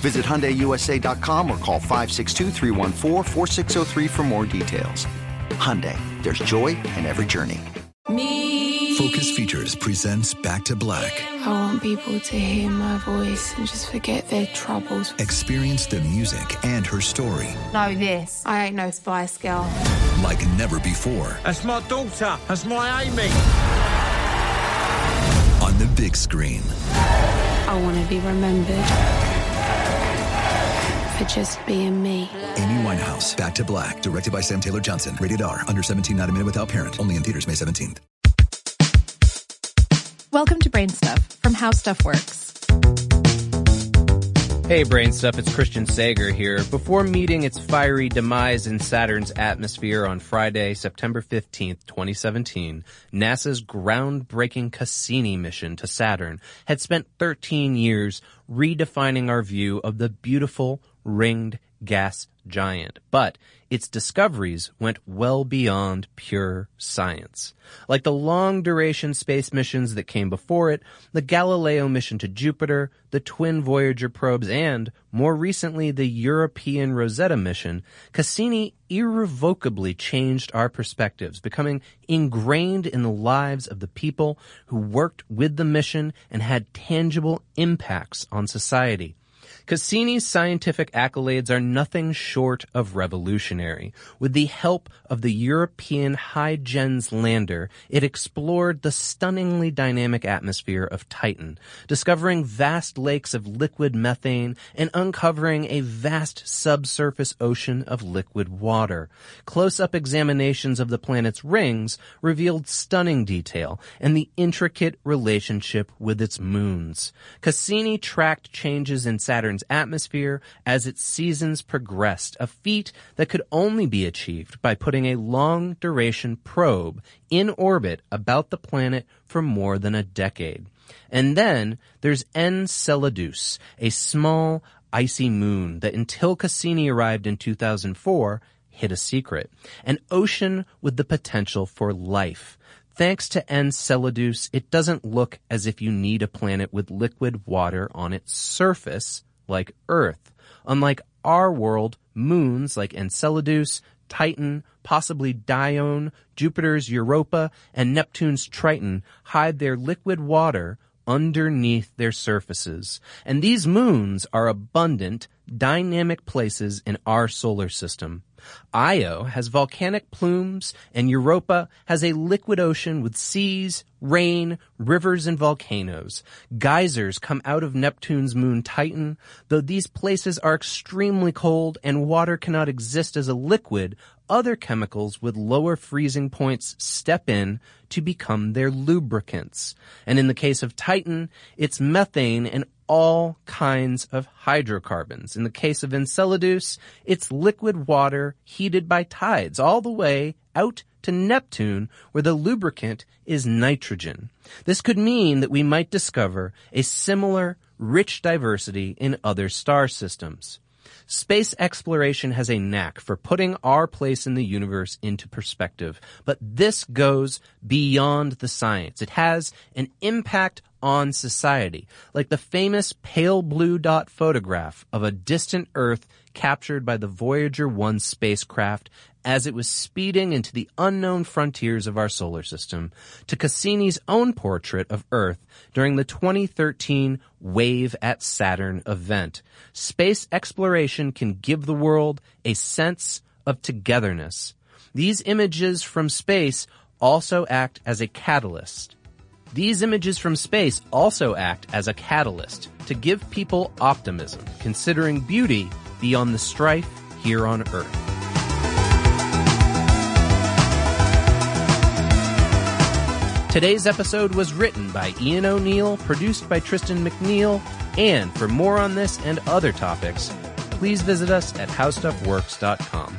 Visit HyundaiUSA.com or call 562 for more details. Hyundai, there's joy in every journey. Me. Focus Features presents Back to Black. I want people to hear my voice and just forget their troubles. Experience the music and her story. Know this. I ain't no Spice Girl. Like never before. That's my daughter. That's my Amy. On the big screen. I want to be remembered for just being me. Amy Winehouse, Back to Black, directed by Sam Taylor Johnson. Rated R, under 17, not a minute without parent. Only in theaters May 17th. Welcome to Brain Stuff from How Stuff Works. Hey, Brain Stuff, it's Christian Sager here. Before meeting its fiery demise in Saturn's atmosphere on Friday, September 15th, 2017, NASA's groundbreaking Cassini mission to Saturn had spent 13 years redefining our view of the beautiful, ringed gas giant. But its discoveries went well beyond pure science. Like the long duration space missions that came before it, the Galileo mission to Jupiter, the twin Voyager probes, and, more recently, the European Rosetta mission, Cassini irrevocably changed our perspectives, becoming ingrained in the lives of the people who worked with the mission and had tangible impacts on society. Cassini's scientific accolades are nothing short of revolutionary. With the help of the European Huygens lander, it explored the stunningly dynamic atmosphere of Titan, discovering vast lakes of liquid methane and uncovering a vast subsurface ocean of liquid water. Close-up examinations of the planet's rings revealed stunning detail and the intricate relationship with its moons. Cassini tracked changes in Atmosphere as its seasons progressed, a feat that could only be achieved by putting a long duration probe in orbit about the planet for more than a decade. And then there's Enceladus, a small, icy moon that until Cassini arrived in 2004 hid a secret. An ocean with the potential for life. Thanks to Enceladus, it doesn't look as if you need a planet with liquid water on its surface like Earth. Unlike our world, moons like Enceladus, Titan, possibly Dione, Jupiter's Europa, and Neptune's Triton hide their liquid water underneath their surfaces. And these moons are abundant, dynamic places in our solar system. Io has volcanic plumes, and Europa has a liquid ocean with seas, rain, rivers, and volcanoes. Geysers come out of Neptune's moon Triton, though these places are extremely cold and water cannot exist as a liquid, other chemicals with lower freezing points step in to become their lubricants. And in the case of Titan, it's methane and all kinds of hydrocarbons. In the case of Enceladus, it's liquid water heated by tides all the way out to Neptune where the lubricant is nitrogen. This could mean that we might discover a similar rich diversity in other star systems. Space exploration has a knack for putting our place in the universe into perspective, but this goes beyond the science. It has an impact on society, like the famous pale blue dot photograph of a distant Earth captured by the Voyager 1 spacecraft as it was speeding into the unknown frontiers of our solar system, to Cassini's own portrait of Earth during the 2013 Wave at Saturn event. Space exploration can give the world a sense of togetherness. These images from space also act as a catalyst. These images from space also act as a catalyst to give people optimism, considering beauty beyond the strife here on Earth. Today's episode was written by Ian O'Neill, produced by Tristan McNeil, and for more on this and other topics, please visit us at howstuffworks.com.